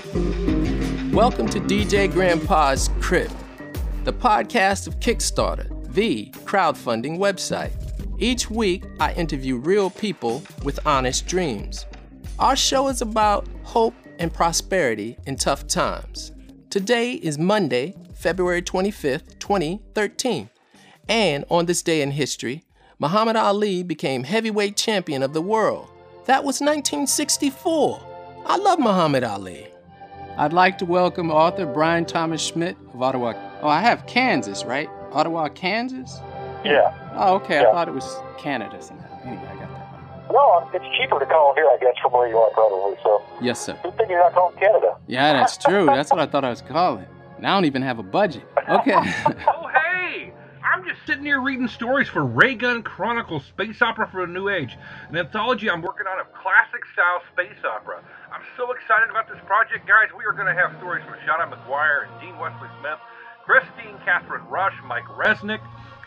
Welcome to DJ Grandpa's Crib, the podcast of Kickstarter, the crowdfunding website. Each week, I interview real people with honest dreams. Our show is about hope and prosperity in tough times. Today is Monday, February 25th, 2013. And on this day in history, Muhammad Ali became heavyweight champion of the world. That was 1964. I love Muhammad Ali. I'd like to welcome author Bryan Thomas Schmidt of Ottawa. Oh, I have Kansas, right? Ottawa, Kansas? Yeah. Oh, okay. Yeah. I thought it was Canada somehow. Anyway, I got that. No, it's cheaper to call here, I guess, from where you are, probably. So, Yes, sir. good thing you're not calling Canada. Yeah, that's true. That's what I thought I was calling. And I don't even have a budget. Okay. Oh, hey! I'm just sitting here reading stories for Raygun Chronicles Space Opera for a New Age, an anthology I'm working on of classic style space opera. I'm so excited about this project, guys. We are going to have stories from Seanan McGuire and Dean Wesley Smith, Kristine Kathryn Rusch, Mike Resnick,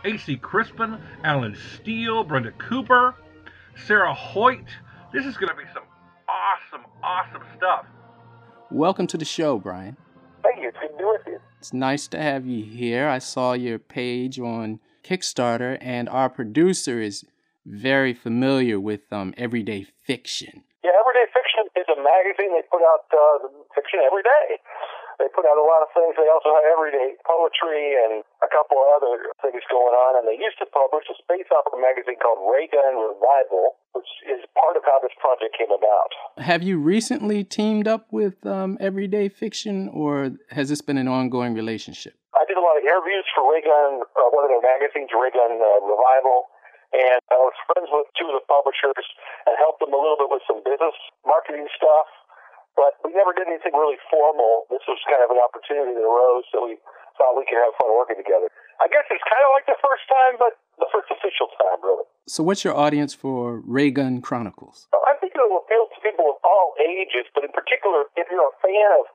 AC Crispin, Allen Steele, Brenda Cooper, Sarah Hoyt. This is going to be some awesome, awesome stuff. Welcome to the show, Bryan. Thank you. It's good to be with you. It's nice to have you here. I saw your page on Kickstarter, and our producer is very familiar with um, everyday fiction. Yeah, Everyday Fiction is a magazine. They put out uh, fiction every day. They put out a lot of things. They also have everyday poetry and a couple of other things going on. And they used to publish a space opera magazine called Raygun Revival, which is part of how this project came about. Have you recently teamed up with um, Everyday Fiction, or has this been an ongoing relationship? I did a lot of interviews for Raygun, uh, one of their magazines, Raygun uh, Revival, and I was friends with two of the publishers and helped them a little bit with some business marketing stuff. But we never did anything really formal. This was kind of an opportunity that arose, so we thought we could have fun working together. I guess it's kind of like the first time, but the first official time, really. So, what's your audience for Raygun Chronicles? I think it will appeal to people of all ages, but in particular, if you're a fan of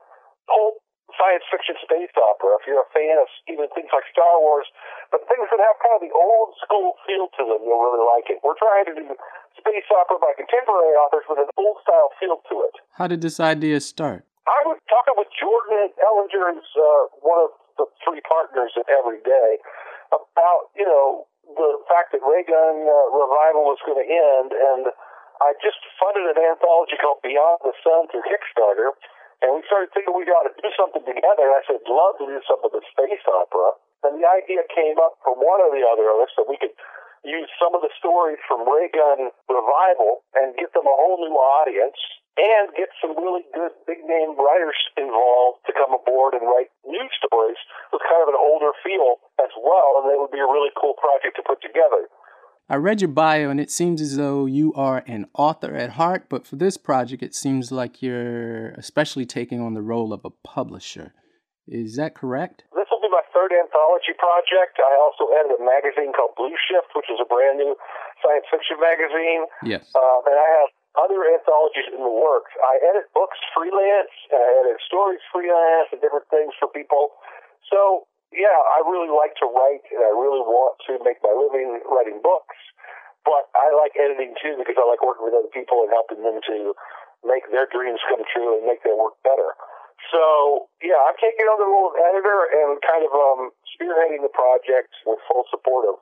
pulp science fiction space opera, if you're a fan of even things like Star Wars, but things that have kind of the old school feel to them, you'll really like it. We're trying to do space opera by contemporary authors with an old style feel to it. How did this idea start? I was talking with Jordan Ellinger, who's uh, one of the three partners at Every Day, about you know the fact that Raygun uh, Revival was going to end, and I just funded an anthology called Beyond the Sun through Kickstarter, and we started thinking we ought to do something together. I said, love to do something with space opera, and the idea came up from one or the other of us that we could use some of the stories from Raygun Revival and get them a whole new audience and get some really good big name writers involved to come aboard and write new stories with kind of an older feel as well, and it would be a really cool project to put together. I read your bio and it seems as though you are an author at heart, but for this project, it seems like you're especially taking on the role of a publisher. Is that correct? This will be my third anthology project. I also edit a magazine called Blue Shift, which is a brand new science fiction magazine. Yes. Um, and I have other anthologies in the works. I edit books freelance, and I edit stories freelance, and different things for people. So, yeah, I really like to write, and I really want to make my living writing books. But I like editing too because I like working with other people and helping them to make their dreams come true and make their work better. So, yeah, I'm taking on the role of editor and kind of um, spearheading the project with full support of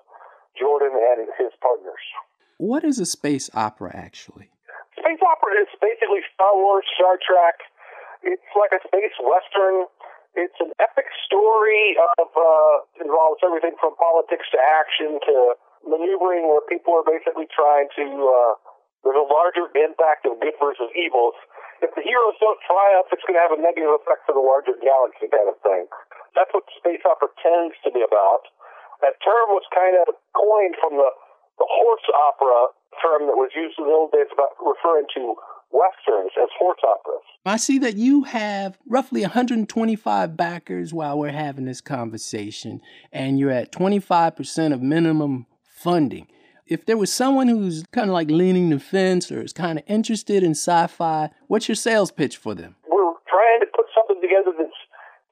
Jordan and his partners. What is a space opera actually? Space opera is basically Star Wars, Star Trek. It's like a space western. It's an epic story of uh, involves everything from politics to action to maneuvering, where people are basically trying to. Uh, there's a larger impact of good versus evil. If the heroes don't triumph, it's going to have a negative effect for the larger galaxy, kind of thing. That's what space opera tends to be about. That term was kind of coined from the the horse opera term that was used in the old days about referring to westerns as horse operas. I see that you have roughly 125 backers while we're having this conversation, and you're at 25% of minimum funding. If there was someone who's kind of like leaning the fence or is kind of interested in sci fi, what's your sales pitch for them? We're trying to put something together that's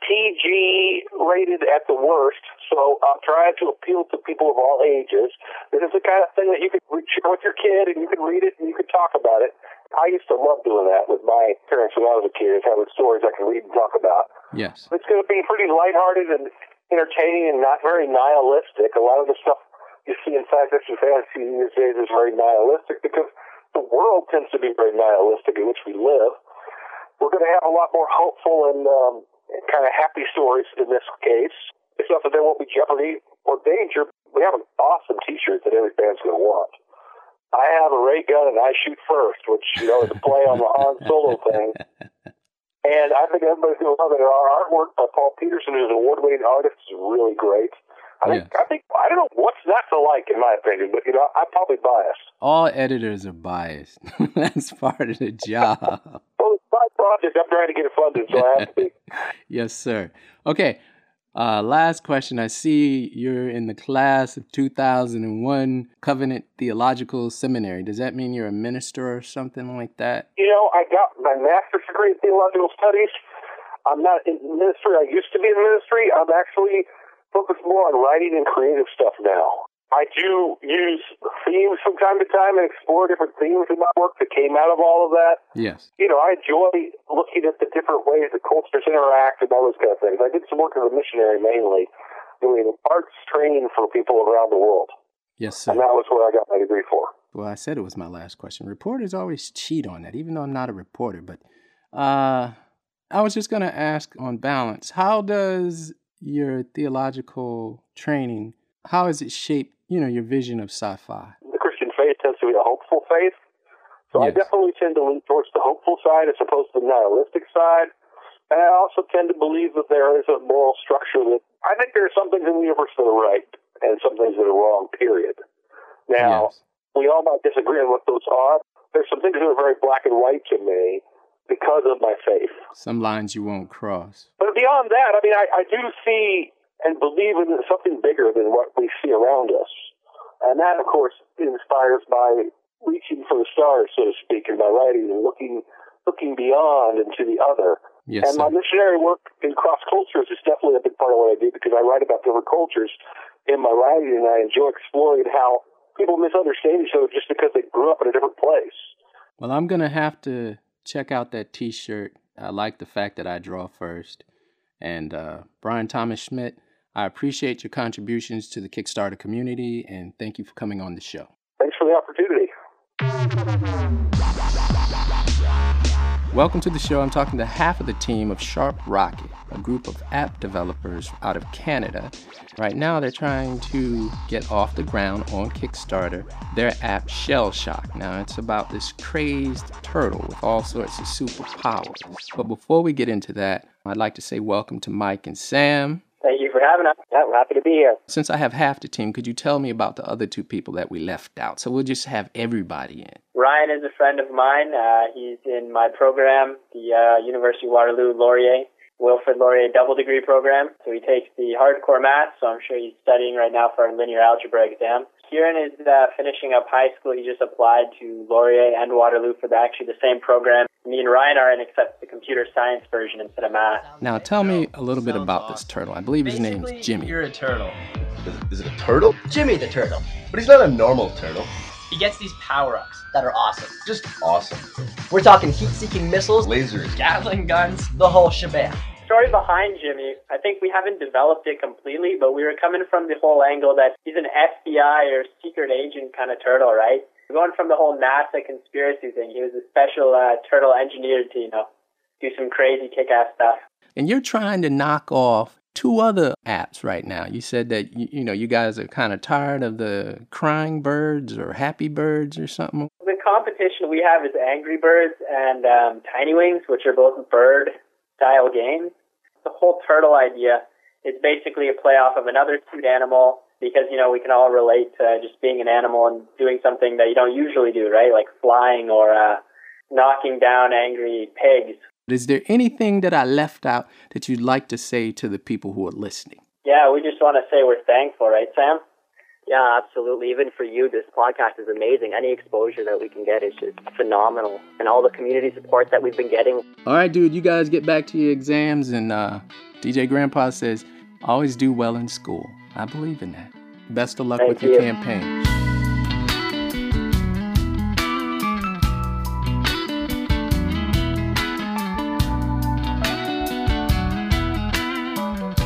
PG rated at the worst. So I'm trying to appeal to people of all ages. This is the kind of thing that you could share with your kid, and you can read it and you can talk about it. I used to love doing that with my parents when I was a kid, having stories I could read and talk about. Yes. It's going to be pretty lighthearted and entertaining and not very nihilistic. A lot of the stuff you see in science fiction fantasy these days is very nihilistic because the world tends to be very nihilistic in which we live. We're going to have a lot more hopeful and um, kind of happy stories in this case. It's not that there won't be jeopardy or danger. We have an awesome T-shirt that every fan's going to want. I have a ray gun and I shoot first, which you know is a play on the Han Solo thing. And I think everybody's going to love it. Our artwork by Paul Peterson, who's an award-winning artist, is really great. I think, Yes. I think I don't know what's not to like in my opinion, but you know I'm probably biased. All editors are biased. That's part of the job. Well, it's my project. I'm trying to get it funded, so I have to be. yes, sir. Okay. Uh, last question. I see you're in the class of 2001 Covenant Theological Seminary. Does that mean you're a minister or something like that? You know, I got my master's degree in theological studies. I'm not in ministry. I used to be in ministry. I'm actually focused more on writing and creative stuff now. I do use themes from time to time and explore different themes in my work that came out of all of that. Yes. You know, I enjoy looking at the different ways that cultures interact and all those kind of things. I did some work as a missionary mainly, doing arts training for people around the world. Yes, And that was where I got my degree for. Well, I said it was my last question. Reporters always cheat on that, even though I'm not a reporter. But uh, I was just going to ask on balance how does your theological training, how has it shaped, you know, your vision of sci fi? the Christian faith tends to be a hopeful faith. So I definitely tend to lean towards the hopeful side as opposed to the nihilistic side. And I also tend to believe that there is a moral structure that I think there are some things in the universe that are right and some things that are wrong, period. Now, Yes. we all might disagree on what those are. There's some things that are very black and white to me because of my faith. Some lines you won't cross. But beyond that, I mean, I, I do see and believe in something bigger than what we see around us. And that, of course, inspires my reaching for the stars, so to speak, in my writing and looking looking beyond into the other. Yes, and my sir. missionary work in cross cultures is definitely a big part of what I do because I write about different cultures in my writing, and I enjoy exploring how people misunderstand each other just because they grew up in a different place. Well, I'm going to have to check out that t shirt. I like the fact that I draw first. And uh, Bryan Thomas Schmidt, I appreciate your contributions to the Kickstarter community and thank you for coming on the show. Thanks for the opportunity. Welcome to the show. I'm talking to half of the team of Sharp Rocket, a group of app developers out of Canada. Right now, they're trying to get off the ground on Kickstarter their app Shell Shock. Now, it's about this crazed turtle with all sorts of superpowers. But before we get into that, I'd like to say welcome to Mike and Sam. Thank you for having us. Yeah, we're happy to be here. Since I have half the team, could you tell me about the other two people that we left out? So we'll just have everybody in. Ryan is a friend of mine. Uh, he's in my program, the uh, University of Waterloo Laurier, Wilfrid Laurier double degree program. So he takes the hardcore math, so I'm sure he's studying right now for our linear algebra exam. Kieran is uh, finishing up high school. He just applied to Laurier and Waterloo for the, actually the same program. Me and Ryan are in, except the computer science version instead of math. Now, tell me a little bit about this turtle. I believe his name's Basically, Jimmy. You're a turtle. Is, is it a turtle? Jimmy the turtle. But he's not a normal turtle. He gets these power ups that are awesome. Just awesome. We're talking heat seeking missiles, Lasers. Gatling guns, the whole shebang. Story behind Jimmy, I think we haven't developed it completely, but we were coming from the whole angle that he's an FBI or secret agent kind of turtle, right? Going from the whole NASA conspiracy thing. He was a special uh, turtle engineer to, you know, do some crazy kick-ass stuff. And you're trying to knock off two other apps right now. You said that you, you know you guys are kind of tired of the crying birds or happy birds or something. The competition we have is Angry Birds and um, Tiny Wings, which are both bird-style games. The whole turtle idea is basically a playoff of another cute animal because, you know, we can all relate to just being an animal and doing something that you don't usually do, right? Like flying or uh, knocking down angry pigs. Is there anything that I left out that you'd like to say to the people who are listening? Yeah, we just want to say we're thankful, right, Sam? Yeah, absolutely. Even for you, this podcast is amazing. Any exposure that we can get is just phenomenal. And all the community support that we've been getting. All right, dude, you guys get back to your exams. And uh, DJ Grandpa says, always do well in school. I believe in that. Best of luck Thank with your you. campaign.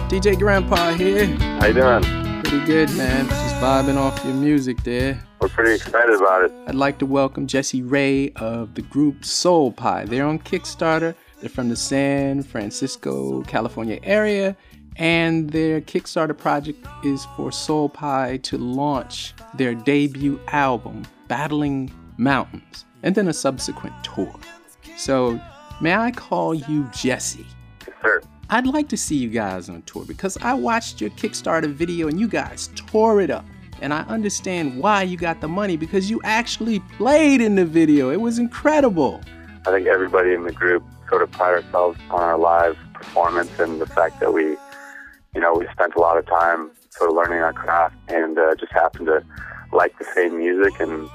DJ Grandpa here. How you doing? Pretty good, man. Vibing off your music there. We're pretty excited about it. I'd like to welcome Jesse Ray of the group Soul Pie. They're on Kickstarter. They're from the San Francisco, California area, and their Kickstarter project is for Soul Pie to launch their debut album, Battling Mountains, and then a subsequent tour. So, may I call you Jesse? Yes, sir. I'd like to see you guys on tour because I watched your Kickstarter video and you guys tore it up. And I understand why you got the money because you actually played in the video. It was incredible. I think everybody in the group sort of pride ourselves on our live performance and the fact that we, you know, we spent a lot of time sort of learning our craft and uh, just happened to like the same music and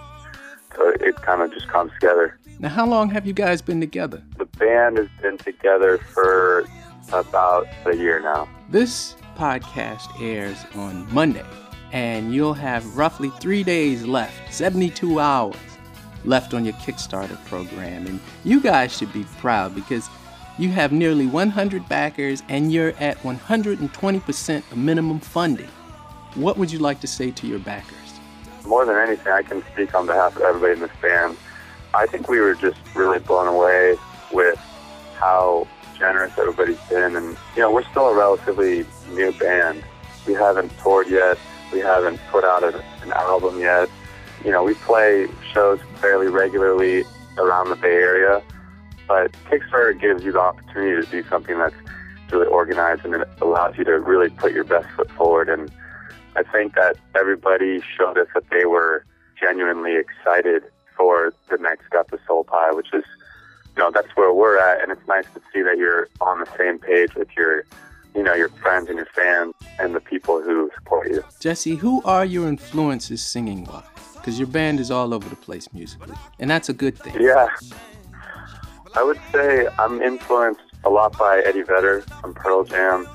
so it kind of just comes together. Now, how long have you guys been together? The band has been together for about a year now. This podcast airs on Monday, and you'll have roughly three days left 72 hours left on your Kickstarter program. And you guys should be proud because you have nearly 100 backers and you're at 120% of minimum funding. What would you like to say to your backers? More than anything, I can speak on behalf of everybody in this band. I think we were just really blown away with how generous everybody's been. And, you know, we're still a relatively new band. We haven't toured yet. We haven't put out an, an album yet. You know, we play shows fairly regularly around the Bay Area, but Kickstarter gives you the opportunity to do something that's really organized and it allows you to really put your best foot forward. And I think that everybody showed us that they were genuinely excited for the next step of Soul Pie, which is you know, that's where we're at, and it's nice to see that you're on the same page with your, you know, your friends and your fans and the people who support you. Jesse, who are your influences singing wise? Because your band is all over the place musically, and that's a good thing. Yeah, I would say I'm influenced a lot by Eddie Vedder from Pearl Jam,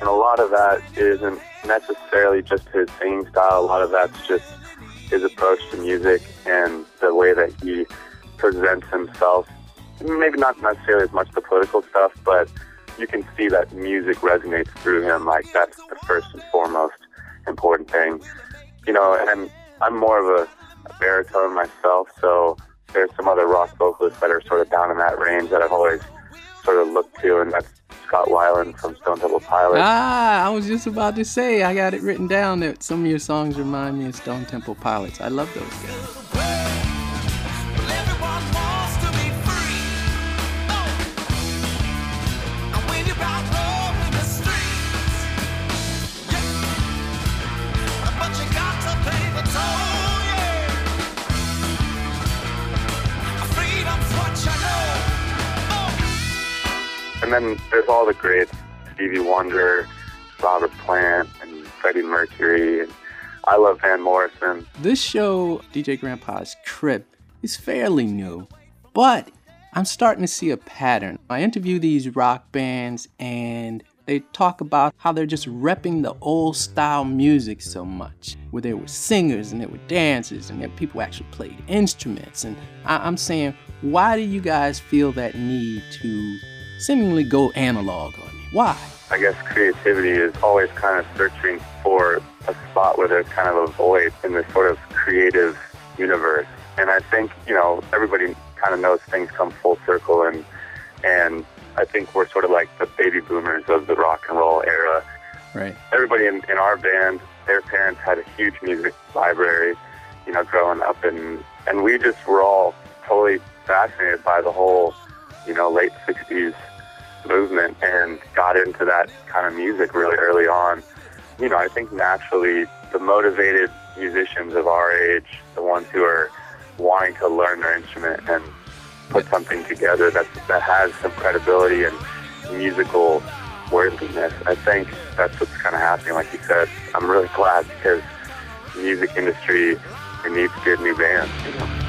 and a lot of that isn't necessarily just his singing style. A lot of that's just his approach to music and the way that he presents himself maybe not necessarily as much the political stuff, but you can see that music resonates through him. Like that's the first and foremost important thing, you know. And I'm more of a, a baritone myself, so there's some other rock vocalists that are sort of down in that range that I've always sort of looked to, and that's Scott Weiland from Stone Temple Pilots. Ah, I was just about to say, I got it written down that some of your songs remind me of Stone Temple Pilots. I love those guys. And then there's all the greats, Stevie Wonder, Robert Plant, and Freddie Mercury. And I love Van Morrison. This show, DJ Grandpa's Crib, is fairly new, but I'm starting to see a pattern. I interview these rock bands and they talk about how they're just repping the old style music so much, where there were singers and there were dancers and there people actually played instruments. And I- I'm saying, why do you guys feel that need to seemingly go analog on me? Why? I guess creativity is always kind of searching for a spot where there's kind of a void in this sort of creative universe. And I think, you know, everybody kind of knows things come full circle and and I think we're sort of like the baby boomers of the rock and roll era. Right. Everybody in, in our band, their parents had a huge music library, you know, growing up and and we just were all totally fascinated by the whole, you know, late sixties movement and got into that kind of music really early on. You know, I think naturally the motivated musicians of our age, the ones who are wanting to learn their instrument and put something together that that has some credibility and musical worthiness. I think that's what's kind of happening. Like you said, I'm really glad because the music industry it needs good new bands. You know?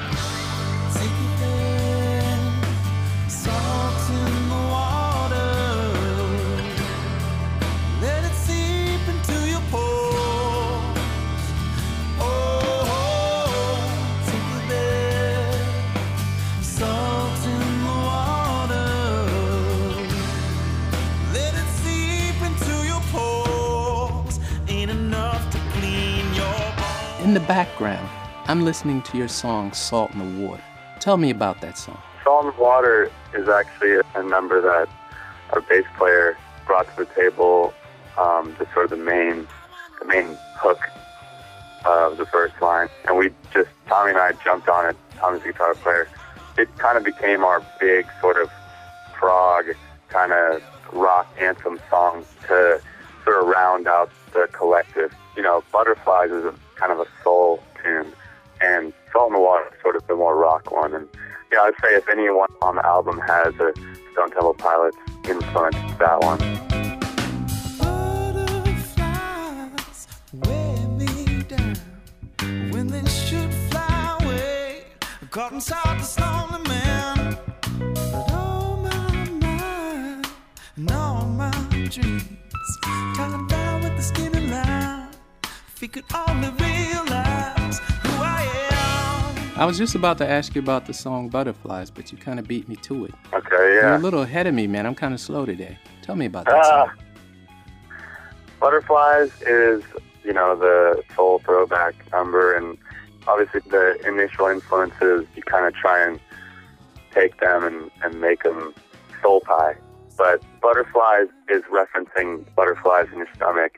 The background, I'm listening to your song Salt in the Water. Tell me about that song. Salt in the Water is actually a number that our bass player brought to the table, um, the sort of the main, the main hook of the first line, and we just Tommy and I jumped on it. Tommy's guitar player. It kind of became our big sort of prog kind of rock anthem song to sort of round out the collective. You know, Butterflies is a kind of a soul tune, and Salt in the Water is sort of the more rock one. And yeah, I'd say if anyone on the album has a Stone Temple Pilots influence, it's that one. Man, but my mind and my dreams If he could only realize who I am. I was just about to ask you about the song Butterflies, but you kind of beat me to it. Okay, yeah. You're a little ahead of me, man. I'm kind of slow today. Tell me about that Ah. song. Butterflies is, you know, the soul throwback number, and obviously the initial influences, you kind of try and take them and, and make them soul pie. But Butterflies is referencing butterflies in your stomach,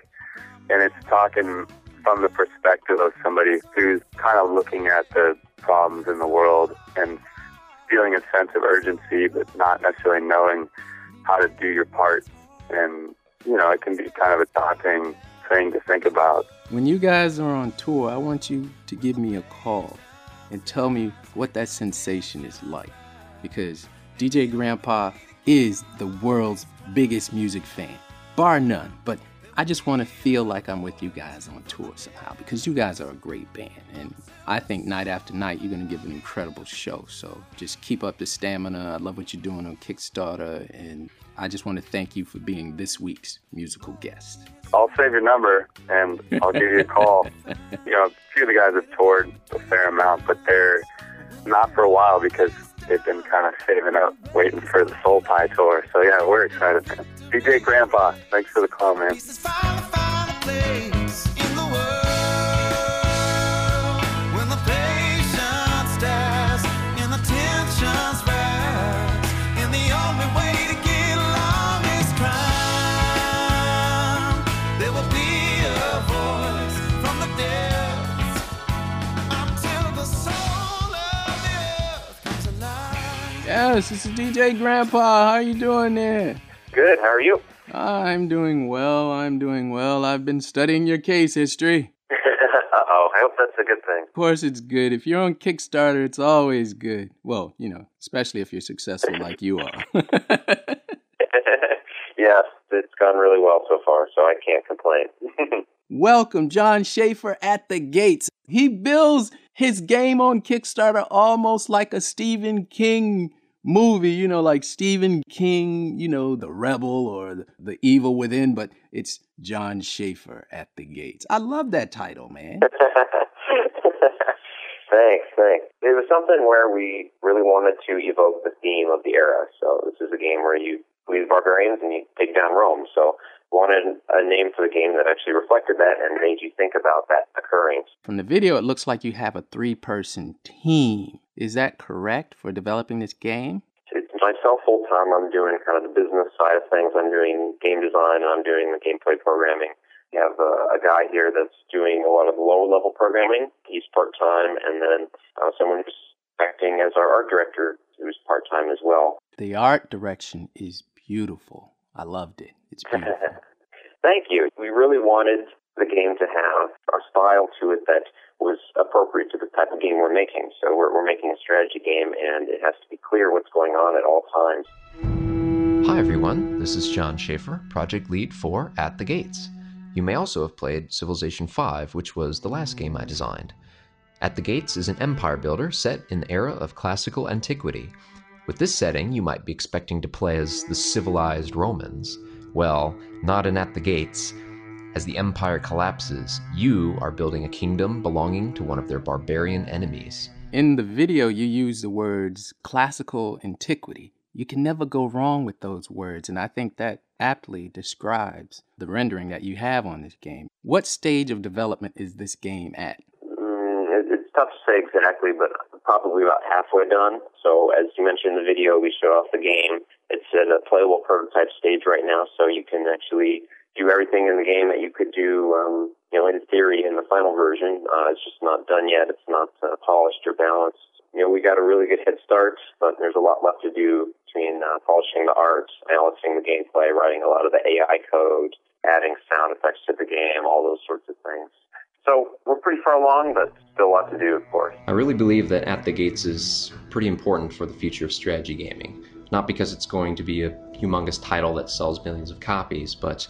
and it's talking from the perspective of somebody who's kind of looking at the problems in the world and feeling a sense of urgency, but not necessarily knowing how to do your part. And, you know, it can be kind of a daunting thing to think about. When you guys are on tour, I want you to give me a call and tell me what that sensation is like. Because DJ Grandpa is the world's biggest music fan, bar none. But I just want to feel like I'm with you guys on tour somehow because you guys are a great band. And I think night after night, you're going to give an incredible show. So just keep up the stamina. I love what you're doing on Kickstarter. And I just want to thank you for being this week's musical guest. I'll save your number and I'll give you a call. you know, a few of the guys have toured a fair amount, but they're not for a while because they've been kind of saving up, waiting for the Soul Pie tour. So yeah, we're excited, man. DJ Grandpa, thanks for the call, man. Yes, this is DJ Grandpa. How are you doing there? Good, how are you? I'm doing well. I'm doing well. I've been studying your case history. Uh-oh, I hope that's a good thing. Of course, it's good. If you're on Kickstarter, it's always good. Well, you know, especially if you're successful like you are. yes, it's gone really well so far, so I can't complain. Welcome, Jon Shafer at the gates. He builds his game on Kickstarter almost like a Stephen King movie, you know, like Stephen King, you know, The Rebel or The, the Evil Within, but it's Jon Shafer at the gates. I love that title, man. thanks, thanks. It was something where we really wanted to evoke the theme of the era. So this is a game where you lead barbarians and you take down Rome. So wanted a name for the game that actually reflected that and made you think about that occurring. From the video, it looks like you have a three person team. Is that correct for developing this game? It's myself full time. I'm doing kind of the business side of things. I'm doing game design and I'm doing the gameplay programming. We have a, a guy here that's doing a lot of low level programming. He's part time, and then uh, someone who's acting as our art director who's part time as well. The art direction is beautiful. I loved it. It's beautiful. Thank you. We really wanted the game to have a style to it that was appropriate to the type of game we're making. So we're, we're making a strategy game, and it has to be clear what's going on at all times. Hi, everyone. This is Jon Shafer, project lead for At the Gates. You may also have played Civilization V, which was the last game I designed. At the Gates is an empire builder set in the era of classical antiquity. With this setting, you might be expecting to play as the civilized Romans. Well, not in At the Gates. As the empire collapses, you are building a kingdom belonging to one of their barbarian enemies. In the video, you use the words classical antiquity. You can never go wrong with those words, and I think that aptly describes the rendering that you have on this game. What stage of development is this game at? Mm, it's tough to say exactly, but probably about halfway done. So, as you mentioned in the video, we show off the game. It's at a playable prototype stage right now, so you can actually do everything in the game that you could do, um, you know, in theory in the final version. Uh, it's just not done yet. It's not uh, polished or balanced. You know, we got a really good head start, but there's a lot left to do between uh, polishing the art, balancing the gameplay, writing a lot of the AI code, adding sound effects to the game, all those sorts of things. So we're pretty far along, but still a lot to do, of course. I really believe that At the Gates is pretty important for the future of strategy gaming. Not because it's going to be a humongous title that sells millions of copies, but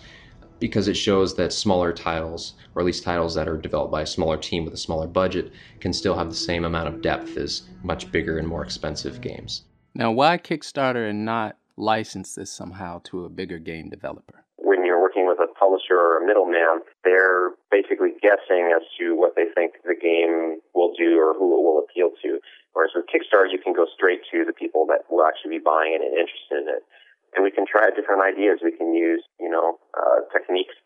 because it shows that smaller titles, or at least titles that are developed by a smaller team with a smaller budget, can still have the same amount of depth as much bigger and more expensive games. Now, why Kickstarter and not license this somehow to a bigger game developer? When you're working with a publisher or a middleman, they're basically guessing as to what they think the game will do or who it will appeal to. Whereas with Kickstarter, you can go straight to the people that will actually be buying it and interested in it and we can try different ideas. We can use, you know, uh, techniques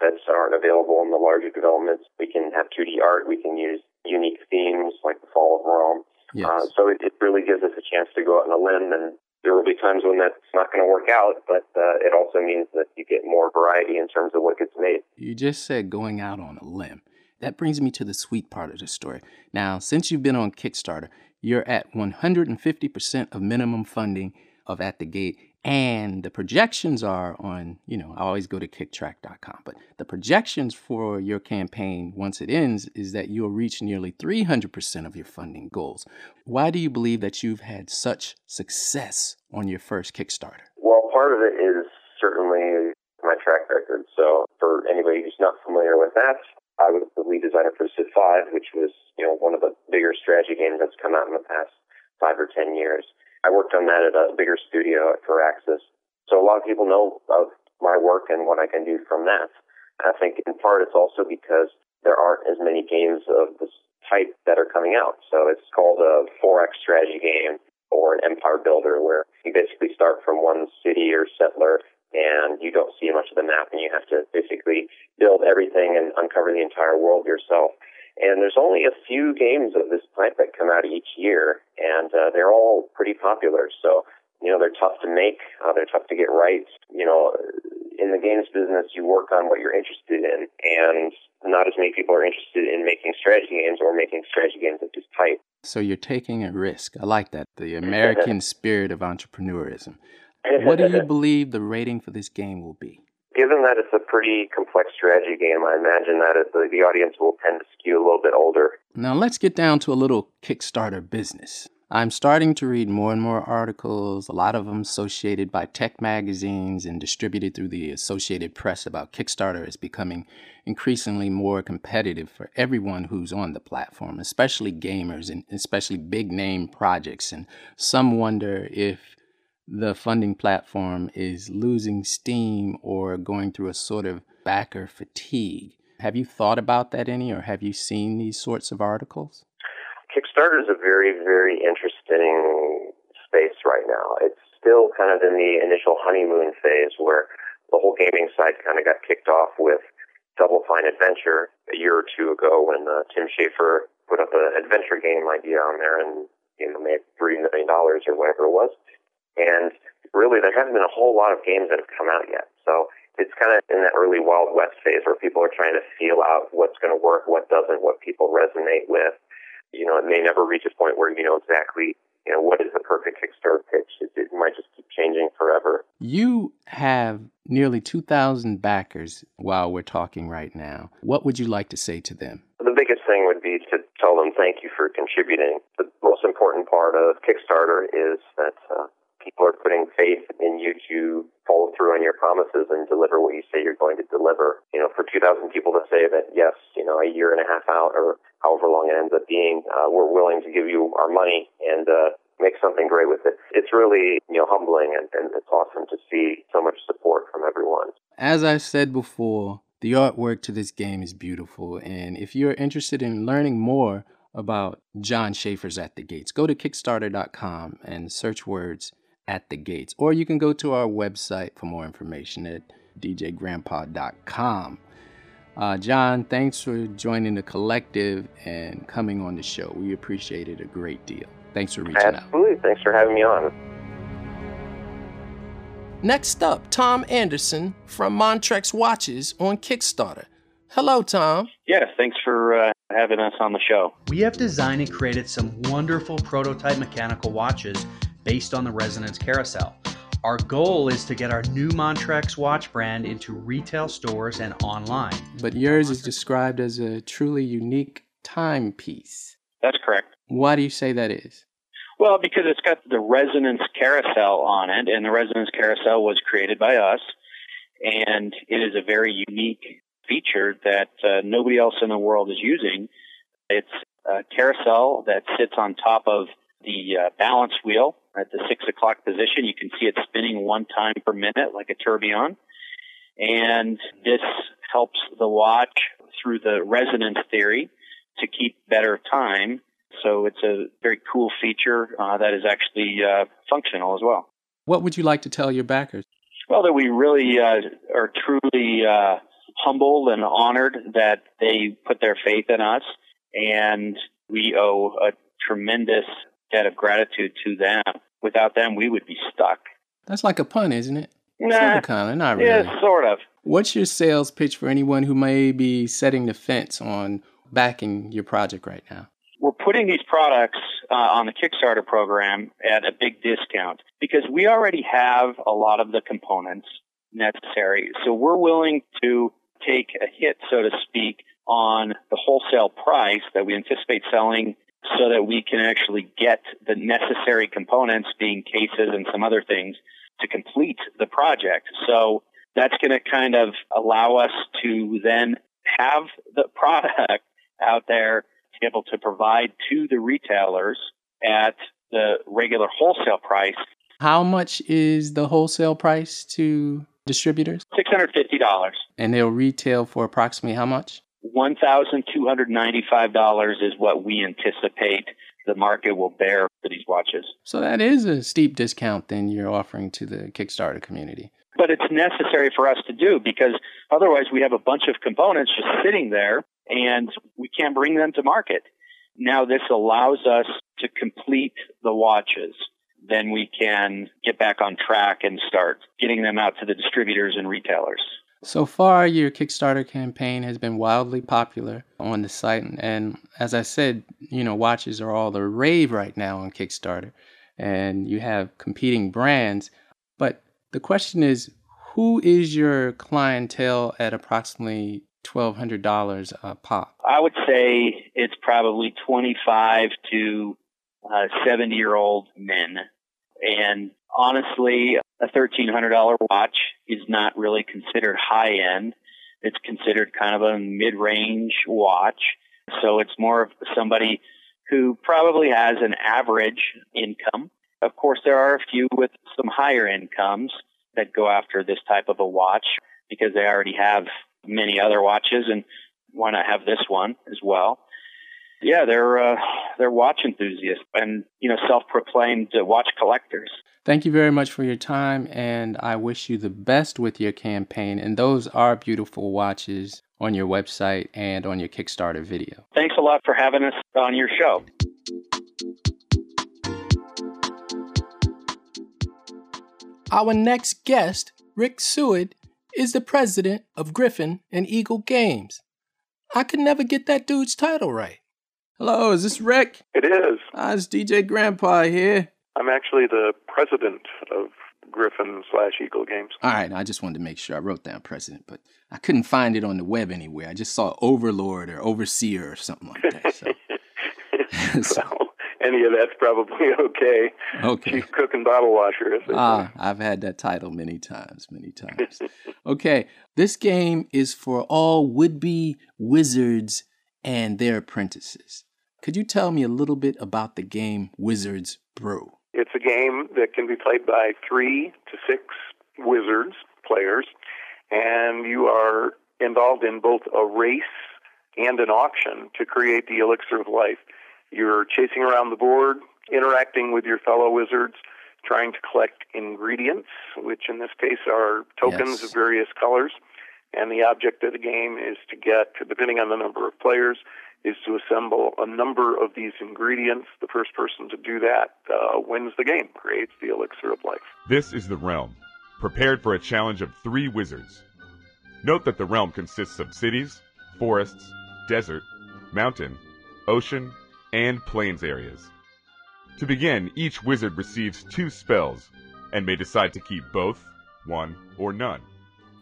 that aren't available in the larger developments. We can have 2D art. We can use unique themes like the Fall of Rome. Yes. Uh, so it, it really gives us a chance to go out on a limb, and there will be times when that's not going to work out, but uh, it also means that you get more variety in terms of what gets made. You just said going out on a limb. That brings me to the sweet part of the story. Now, since you've been on Kickstarter, you're at 150% of minimum funding of At the Gate, and the projections are on, you know, I always go to kicktraq.com, but the projections for your campaign once it ends is that you'll reach nearly 300% of your funding goals. Why do you believe that you've had such success on your first Kickstarter? Well, part of it is certainly my track record. So, for anybody who's not familiar with that, I was the lead designer for Civ 5, which was, you know, one of the bigger strategy games that's come out in the past five or ten years. I worked on that at a bigger studio at Firaxis. So a lot of people know of my work and what I can do from that. I think in part it's also because there aren't as many games of this type that are coming out. So it's called a 4X strategy game or an empire builder where you basically start from one city or settler and you don't see much of the map and you have to basically build everything and uncover the entire world yourself. And there's only a few games of this type that come out each year, and uh, they're all pretty popular. So, you know, they're tough to make, uh, they're tough to get right. You know, in the games business, you work on what you're interested in, and not as many people are interested in making strategy games or making strategy games of this type. So you're taking a risk. I like that. The American spirit of entrepreneurism. What do you believe the rating for this game will be? Given that it's a pretty complex strategy game, I imagine that the, the audience will tend to skew a little bit older. Now let's get down to a little Kickstarter business. I'm starting to read more and more articles, a lot of them associated by tech magazines and distributed through the Associated Press about Kickstarter is becoming increasingly more competitive for everyone who's on the platform, especially gamers and especially big name projects. And some wonder if the funding platform is losing steam or going through a sort of backer fatigue. Have you thought about that any, or have you seen these sorts of articles? Kickstarter is a very, very interesting space right now. It's still kind of in the initial honeymoon phase where the whole gaming side kind of got kicked off with Double Fine Adventure a year or two ago when uh, Tim Schafer put up an adventure game idea on there and you know made three million dollars or whatever it was. And really, there haven't been a whole lot of games that have come out yet. So it's kind of in that early Wild West phase where people are trying to feel out what's going to work, what doesn't, what people resonate with. You know, it may never reach a point where you know exactly, you know, what is the perfect Kickstarter pitch. It, it might just keep changing forever. You have nearly 2,000 backers while we're talking right now. What would you like to say to them? The biggest thing would be to tell them thank you for contributing. The most important part of Kickstarter is that uh, people are putting faith in you to follow through on your promises and deliver what you say you're going to deliver. You know, for 2,000 people to say that, yes, you know, a year and a half out or however long it ends up being, uh, we're willing to give you our money and, uh, make something great with it. It's really, you know, humbling and, and it's awesome to see so much support from everyone. As I said before, the artwork to this game is beautiful. And if you're interested in learning more about Jon Shafer's At the Gates, go to Kickstarter.com and search words at the gates. Or you can go to our website for more information at djgrandpa.com. Uh, Jon, thanks for joining the collective and coming on the show. We appreciate it a great deal. Thanks for reaching Absolutely. out. Absolutely. Thanks for having me on. Next up, Tom Anderson from Montrex Watches on Kickstarter. Hello, Tom. Yeah, thanks for uh, having us on the show. We have designed and created some wonderful prototype mechanical watches based on the Resonance Carousel. Our goal is to get our new Montrex watch brand into retail stores and online. But yours is described as a truly unique timepiece. That's correct. Why do you say that is? Well, because it's got the resonance carousel on it, and the resonance carousel was created by us, and it is a very unique feature that uh, nobody else in the world is using. It's a carousel that sits on top of the uh, balance wheel at the six o'clock position. You can see it spinning one time per minute like a tourbillon. And this helps the watch through the resonance theory to keep better time. So it's a very cool feature uh, that is actually uh, functional as well. What would you like to tell your backers? Well, that we really uh, are truly uh, humbled and honored that they put their faith in us, and we owe a tremendous debt of gratitude to them. Without them, we would be stuck. That's like a pun, isn't it? Nah, sort of, kind of, not really. Yeah, sort of. What's your sales pitch for anyone who may be setting the fence on backing your project right now? We're putting these products uh, on the Kickstarter program at a big discount because we already have a lot of the components necessary. So we're willing to take a hit, so to speak, on the wholesale price that we anticipate selling so that we can actually get the necessary components, being cases and some other things, to complete the project. So that's going to kind of allow us to then have the product out there to be able to provide to the retailers at the regular wholesale price. How much is the wholesale price to distributors? $650. And they'll retail for approximately how much? $1,295 is what we anticipate the market will bear for these watches. So that is a steep discount than you're offering to the Kickstarter community. But it's necessary for us to do because otherwise we have a bunch of components just sitting there and we can't bring them to market. Now this allows us to complete the watches. Then we can get back on track and start getting them out to the distributors and retailers. So far, your Kickstarter campaign has been wildly popular on the site. And as I said, you know, watches are all the rave right now on Kickstarter. And you have competing brands. But the question is who is your clientele at approximately $1,200 a pop? I would say it's probably 25 to uh, 70 year old men. And honestly, a $1,300 watch is not really considered high end. It's considered kind of a mid range watch. So it's more of somebody who probably has an average income. Of course, there are a few with some higher incomes that go after this type of a watch because they already have many other watches and why not have this one as well? Yeah, they're uh, they're watch enthusiasts and you know self-proclaimed watch collectors. Thank you very much for your time, and I wish you the best with your campaign. And those are beautiful watches on your website and on your Kickstarter video. Thanks a lot for having us on your show. Our next guest, Rick Seward, is the president of Gryphon and Eagle Games. I could never get that dude's title right. Hello, is this Rick? It is. Ah, it's DJ Grandpa here. I'm actually the president of Gryphon slash Eagle Games. All right, I just wanted to make sure I wrote down president, but I couldn't find it on the web anywhere. I just saw overlord or overseer or something like that. So. well, any of that's probably okay. Okay. Chief cook and bottle washer. Ah, I've had that title many times, many times. okay, this game is for all would be wizards and their apprentices. Could you tell me a little bit about the game Wizards Brew? It's a game that can be played by three to six wizards players, and you are involved in both a race and an auction to create the elixir of life. You're chasing around the board, interacting with your fellow wizards, trying to collect ingredients, which in this case are tokens Yes. of various colors. And the object of the game is to get, depending on the number of players, is to assemble a number of these ingredients. The first person to do that uh, wins the game, creates the elixir of life. This is the realm, prepared for a challenge of three wizards. Note that the realm consists of cities, forests, desert, mountain, ocean, and plains areas. To begin, each wizard receives two spells and may decide to keep both, one, or none.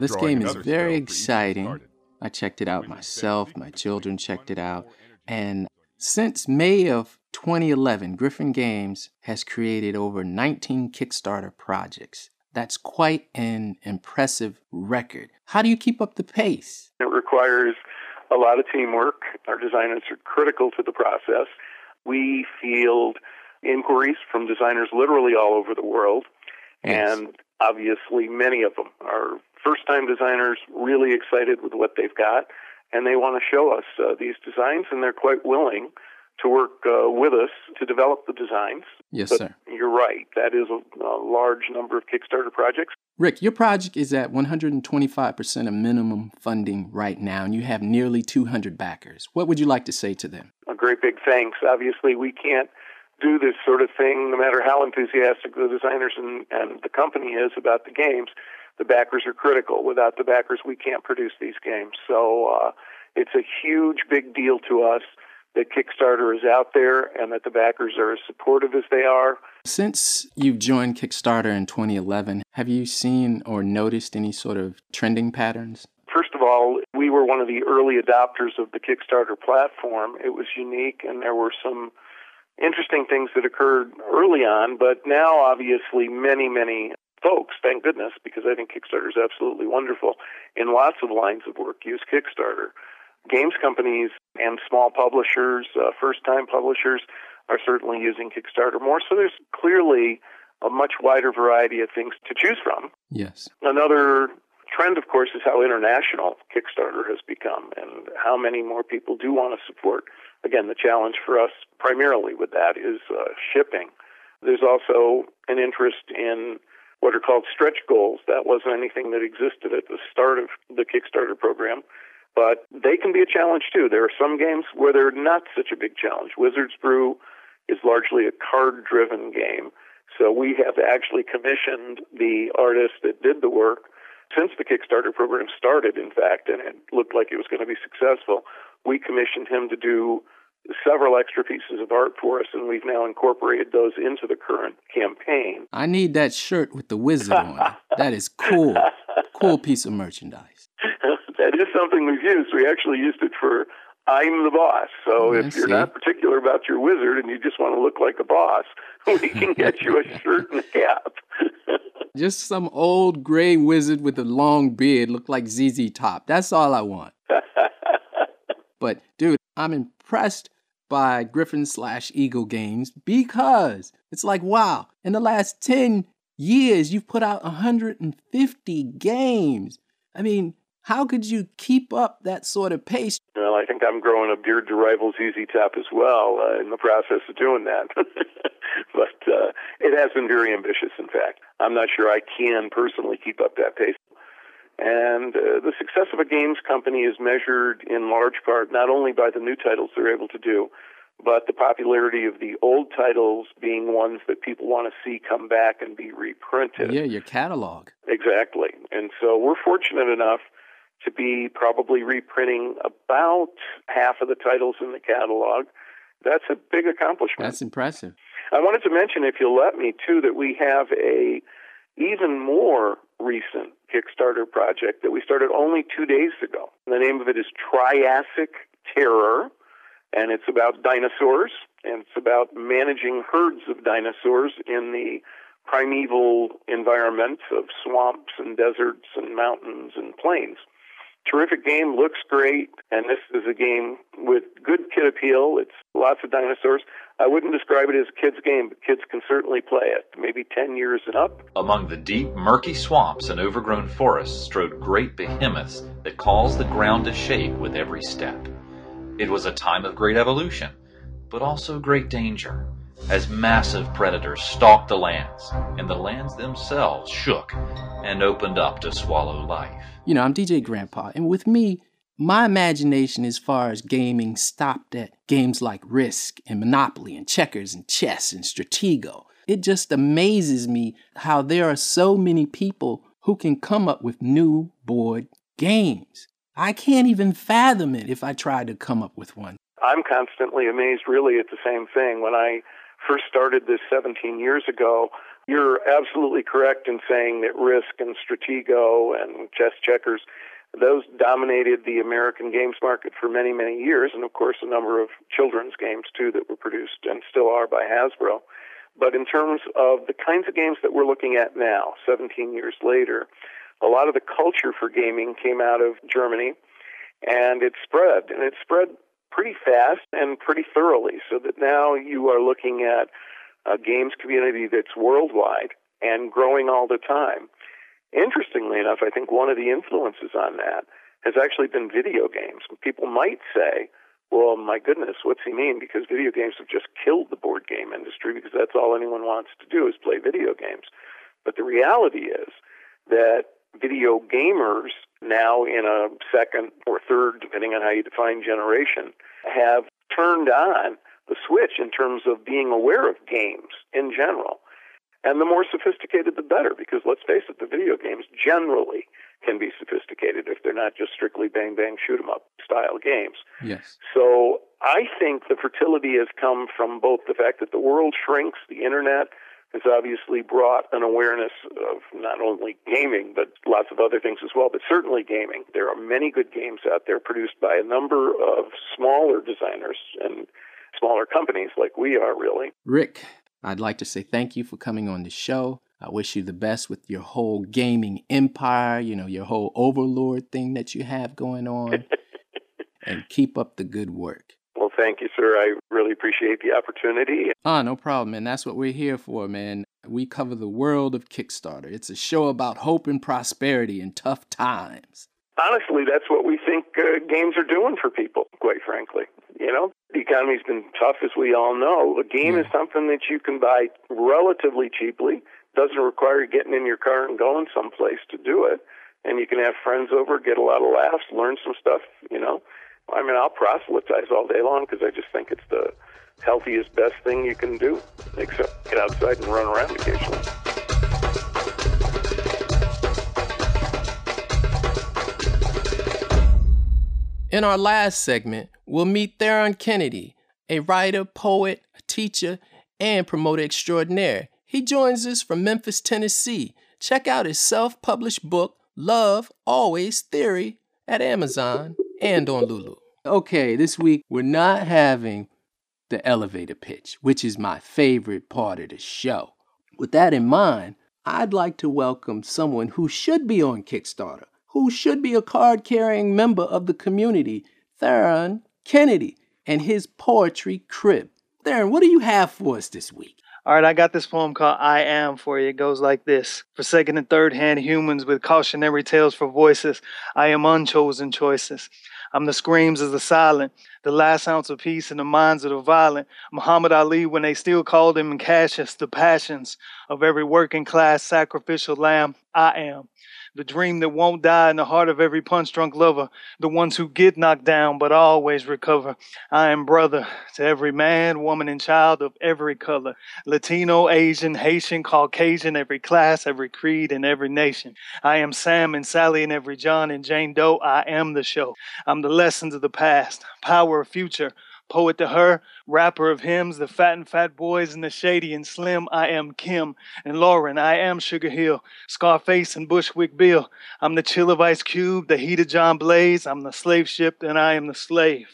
This game is very spell for each exciting. I checked it out myself, my children checked it out, and since May of 2011, Gryphon Games has created over 19 Kickstarter projects. That's quite an impressive record. How do you keep up the pace? It requires a lot of teamwork. Our designers are critical to the process. We field inquiries from designers literally all over the world, and obviously many of them are first time designers, really excited with what they've got, and they want to show us uh, these designs, and they're quite willing to work uh, with us to develop the designs. Yes, But sir. You're right. That is a, a large number of Kickstarter projects. Rick, your project is at 125% of minimum funding right now, and you have nearly 200 backers. What would you like to say to them? a great big thanks. Obviously, we can't do this sort of thing no matter how enthusiastic the designers and, and the company is about the games. The backers are critical. Without the backers, we can't produce these games. So uh, it's a huge, big deal to us that Kickstarter is out there and that the backers are as supportive as they are. Since you've joined Kickstarter in 2011, have you seen or noticed any sort of trending patterns? First of all, we were one of the early adopters of the Kickstarter platform. It was unique, and there were some interesting things that occurred early on, but now obviously many, many folks, thank goodness, because I think Kickstarter is absolutely wonderful, in lots of lines of work use Kickstarter. Games companies and small publishers, uh, first time publishers, are certainly using Kickstarter more, so there's clearly a much wider variety of things to choose from. Yes. Another trend, of course, is how international Kickstarter has become and how many more people do want to support. Again, the challenge for us primarily with that is uh, shipping. There's also an interest in what are called stretch goals. That wasn't anything that existed at the start of the Kickstarter program, but they can be a challenge too. There are some games where they're not such a big challenge. Wizards Brew is largely a card driven game. So we have actually commissioned the artist that did the work since the Kickstarter program started, in fact, and it looked like it was going to be successful. We commissioned him to do several extra pieces of art for us, and we've now incorporated those into the current campaign. I need that shirt with the wizard on it. That is cool. Cool piece of merchandise. that is something we've used. We actually used it for I'm the boss. So oh, I if you're not particular about your wizard and you just want to look like a boss, we can get you a shirt and a cap. Just some old gray wizard with a long beard look like ZZ Top. That's all I want. But dude, I'm impressed by Gryphon slash Eagle games because it's like, wow, in the last 10 years, you've put out 150 games. I mean, how could you keep up that sort of pace? Well, I think I'm growing a beard to rival ZZ Top as well uh, in the process of doing that. but uh, it has been very ambitious, in fact. I'm not sure I can personally keep up that pace. And uh, the success of a games company is measured in large part not only by the new titles they're able to do, but the popularity of the old titles being ones that people want to see come back and be reprinted. Yeah, your catalog. Exactly. And so we're fortunate enough to be probably reprinting about half of the titles in the catalog. That's a big accomplishment. That's impressive. I wanted to mention, if you'll let me, too, that we have a even more recent Kickstarter project that we started only two days ago. The name of it is Triassic Terror, and it's about dinosaurs. And it's about managing herds of dinosaurs in the primeval environment of swamps and deserts and mountains and plains. Terrific game, looks great, and this is a game with good kid appeal. It's lots of dinosaurs. I wouldn't describe it as a kid's game, but kids can certainly play it, maybe 10 years and up. Among the deep, murky swamps and overgrown forests strode great behemoths that caused the ground to shake with every step. It was a time of great evolution, but also great danger, as massive predators stalked the lands, and the lands themselves shook and opened up to swallow life. You know, I'm DJ Grandpa, and with me, my imagination as far as gaming stopped at games like Risk and Monopoly and Checkers and Chess and Stratego. It just amazes me how there are so many people who can come up with new board games. I can't even fathom it if I tried to come up with one. I'm constantly amazed, really, at the same thing. When I first started this 17 years ago, you're absolutely correct in saying that Risk and Stratego and Chess Checkers, those dominated the American games market for many, many years, and of course a number of children's games too that were produced and still are by Hasbro. But in terms of the kinds of games that we're looking at now, 17 years later, a lot of the culture for gaming came out of Germany, and it spread, and it spread pretty fast and pretty thoroughly, so that now you are looking at a games community that's worldwide and growing all the time. Interestingly enough, I think one of the influences on that has actually been video games. People might say, well, my goodness, what's he mean? Because video games have just killed the board game industry because that's all anyone wants to do is play video games. But the reality is that video gamers now in a second or third, depending on how you define generation, have turned on the switch in terms of being aware of games in general. And the more sophisticated, the better, because let's face it, the video games generally can be sophisticated if they're not just strictly bang bang shoot 'em up style games. Yes. So I think the fertility has come from both the fact that the world shrinks, the internet has obviously brought an awareness of not only gaming, but lots of other things as well, but certainly gaming. There are many good games out there produced by a number of smaller designers and smaller companies like we are, really. Rick, I'd like to say thank you for coming on the show. I wish you the best with your whole gaming empire, you know, your whole overlord thing that you have going on. and keep up the good work. Well, thank you, sir. I really appreciate the opportunity. Ah, no problem, man. That's what we're here for, man. We cover the world of Kickstarter. It's a show about hope and prosperity in tough times. Honestly, that's what we think uh, games are doing for people, quite frankly. You know, the economy's been tough, as we all know. A game is hmm. something that you can buy relatively cheaply, doesn't require getting in your car and going someplace to do it. And you can have friends over, get a lot of laughs, learn some stuff, you know. I mean, I'll proselytize all day long because I just think it's the healthiest, best thing you can do, except get outside and run around occasionally. In our last segment, we'll meet Theron Kennedy, a writer, poet, teacher, and promoter extraordinaire. He joins us from Memphis, Tennessee. Check out his self published book, Love Always Theory, at Amazon and on Lulu. Okay, this week we're not having the elevator pitch, which is my favorite part of the show. With that in mind, I'd like to welcome someone who should be on Kickstarter, who should be a card carrying member of the community, Theron Kennedy, and his poetry crib. Theron, what do you have for us this week? All right, I got this poem called I Am for you. It goes like this For second and third hand humans with cautionary tales for voices, I am unchosen choices. I'm the screams of the silent, the last ounce of peace in the minds of the violent. Muhammad Ali, when they still called him Cassius, the passions of every working class sacrificial lamb, I am the dream that won't die in the heart of every punch drunk lover, the ones who get knocked down but always recover. I am brother to every man, woman, and child of every color Latino, Asian, Haitian, Caucasian, every class, every creed, and every nation. I am Sam and Sally and every John and Jane Doe. I am the show. I'm the lessons of the past, power of future poet to her, rapper of hymns, the fat and fat boys and the shady and slim. I am Kim and Lauren. I am Sugar Hill, Scarface and Bushwick Bill. I'm the chill of Ice Cube, the heat of John Blaze. I'm the slave ship and I am the slave.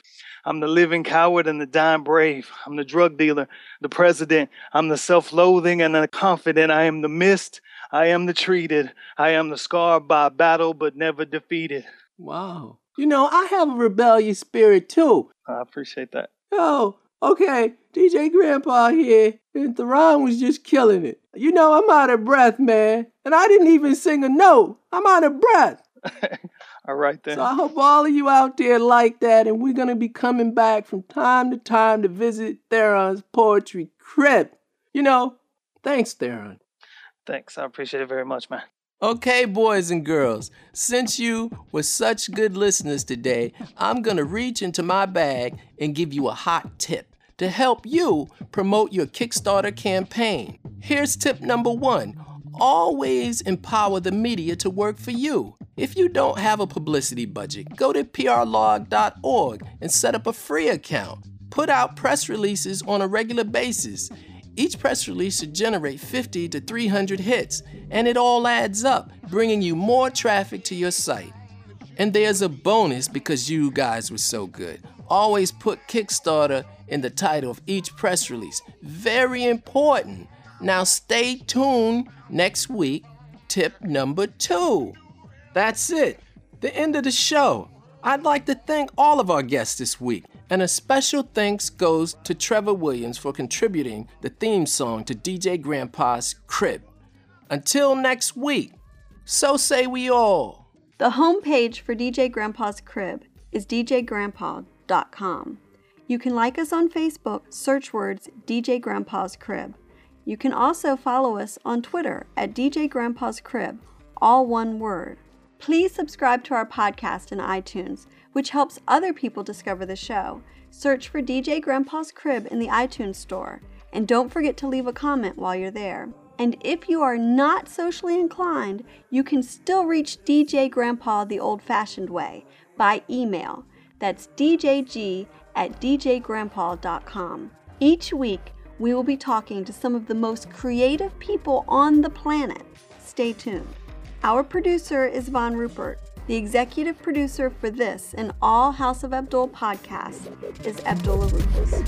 I'm the living coward and the dying brave. I'm the drug dealer, the president. I'm the self loathing and the confident. I am the missed. I am the treated. I am the scarred by battle but never defeated. Wow. You know, I have a rebellious spirit too. I appreciate that. Oh, okay. DJ Grandpa here, and Theron was just killing it. You know, I'm out of breath, man. And I didn't even sing a note. I'm out of breath. All right then. So I hope all of you out there like that, and we're gonna be coming back from time to time to visit Theron's poetry crib. You know, thanks, Theron. Thanks. I appreciate it very much, man. Okay, boys and girls, since you were such good listeners today, I'm gonna reach into my bag and give you a hot tip to help you promote your Kickstarter campaign. Here's tip number one always empower the media to work for you. If you don't have a publicity budget, go to prlog.org and set up a free account. Put out press releases on a regular basis. Each press release should generate 50 to 300 hits, and it all adds up, bringing you more traffic to your site. And there's a bonus because you guys were so good. Always put Kickstarter in the title of each press release. Very important. Now stay tuned next week. Tip number two. That's it. The end of the show. I'd like to thank all of our guests this week, and a special thanks goes to Trevor Williams for contributing the theme song to DJ Grandpa's Crib. Until next week, so say we all. The homepage for DJ Grandpa's Crib is djgrandpa.com. You can like us on Facebook, search words DJ Grandpa's Crib. You can also follow us on Twitter at DJ Grandpa's Crib, all one word. Please subscribe to our podcast in iTunes, which helps other people discover the show. Search for DJ Grandpa's Crib in the iTunes store, and don't forget to leave a comment while you're there. And if you are not socially inclined, you can still reach DJ Grandpa the old fashioned way by email. That's djg at djgrandpa.com. Each week, we will be talking to some of the most creative people on the planet. Stay tuned. Our producer is Von Rupert. The executive producer for this and all House of Abdul podcasts is Abdullah Rufus.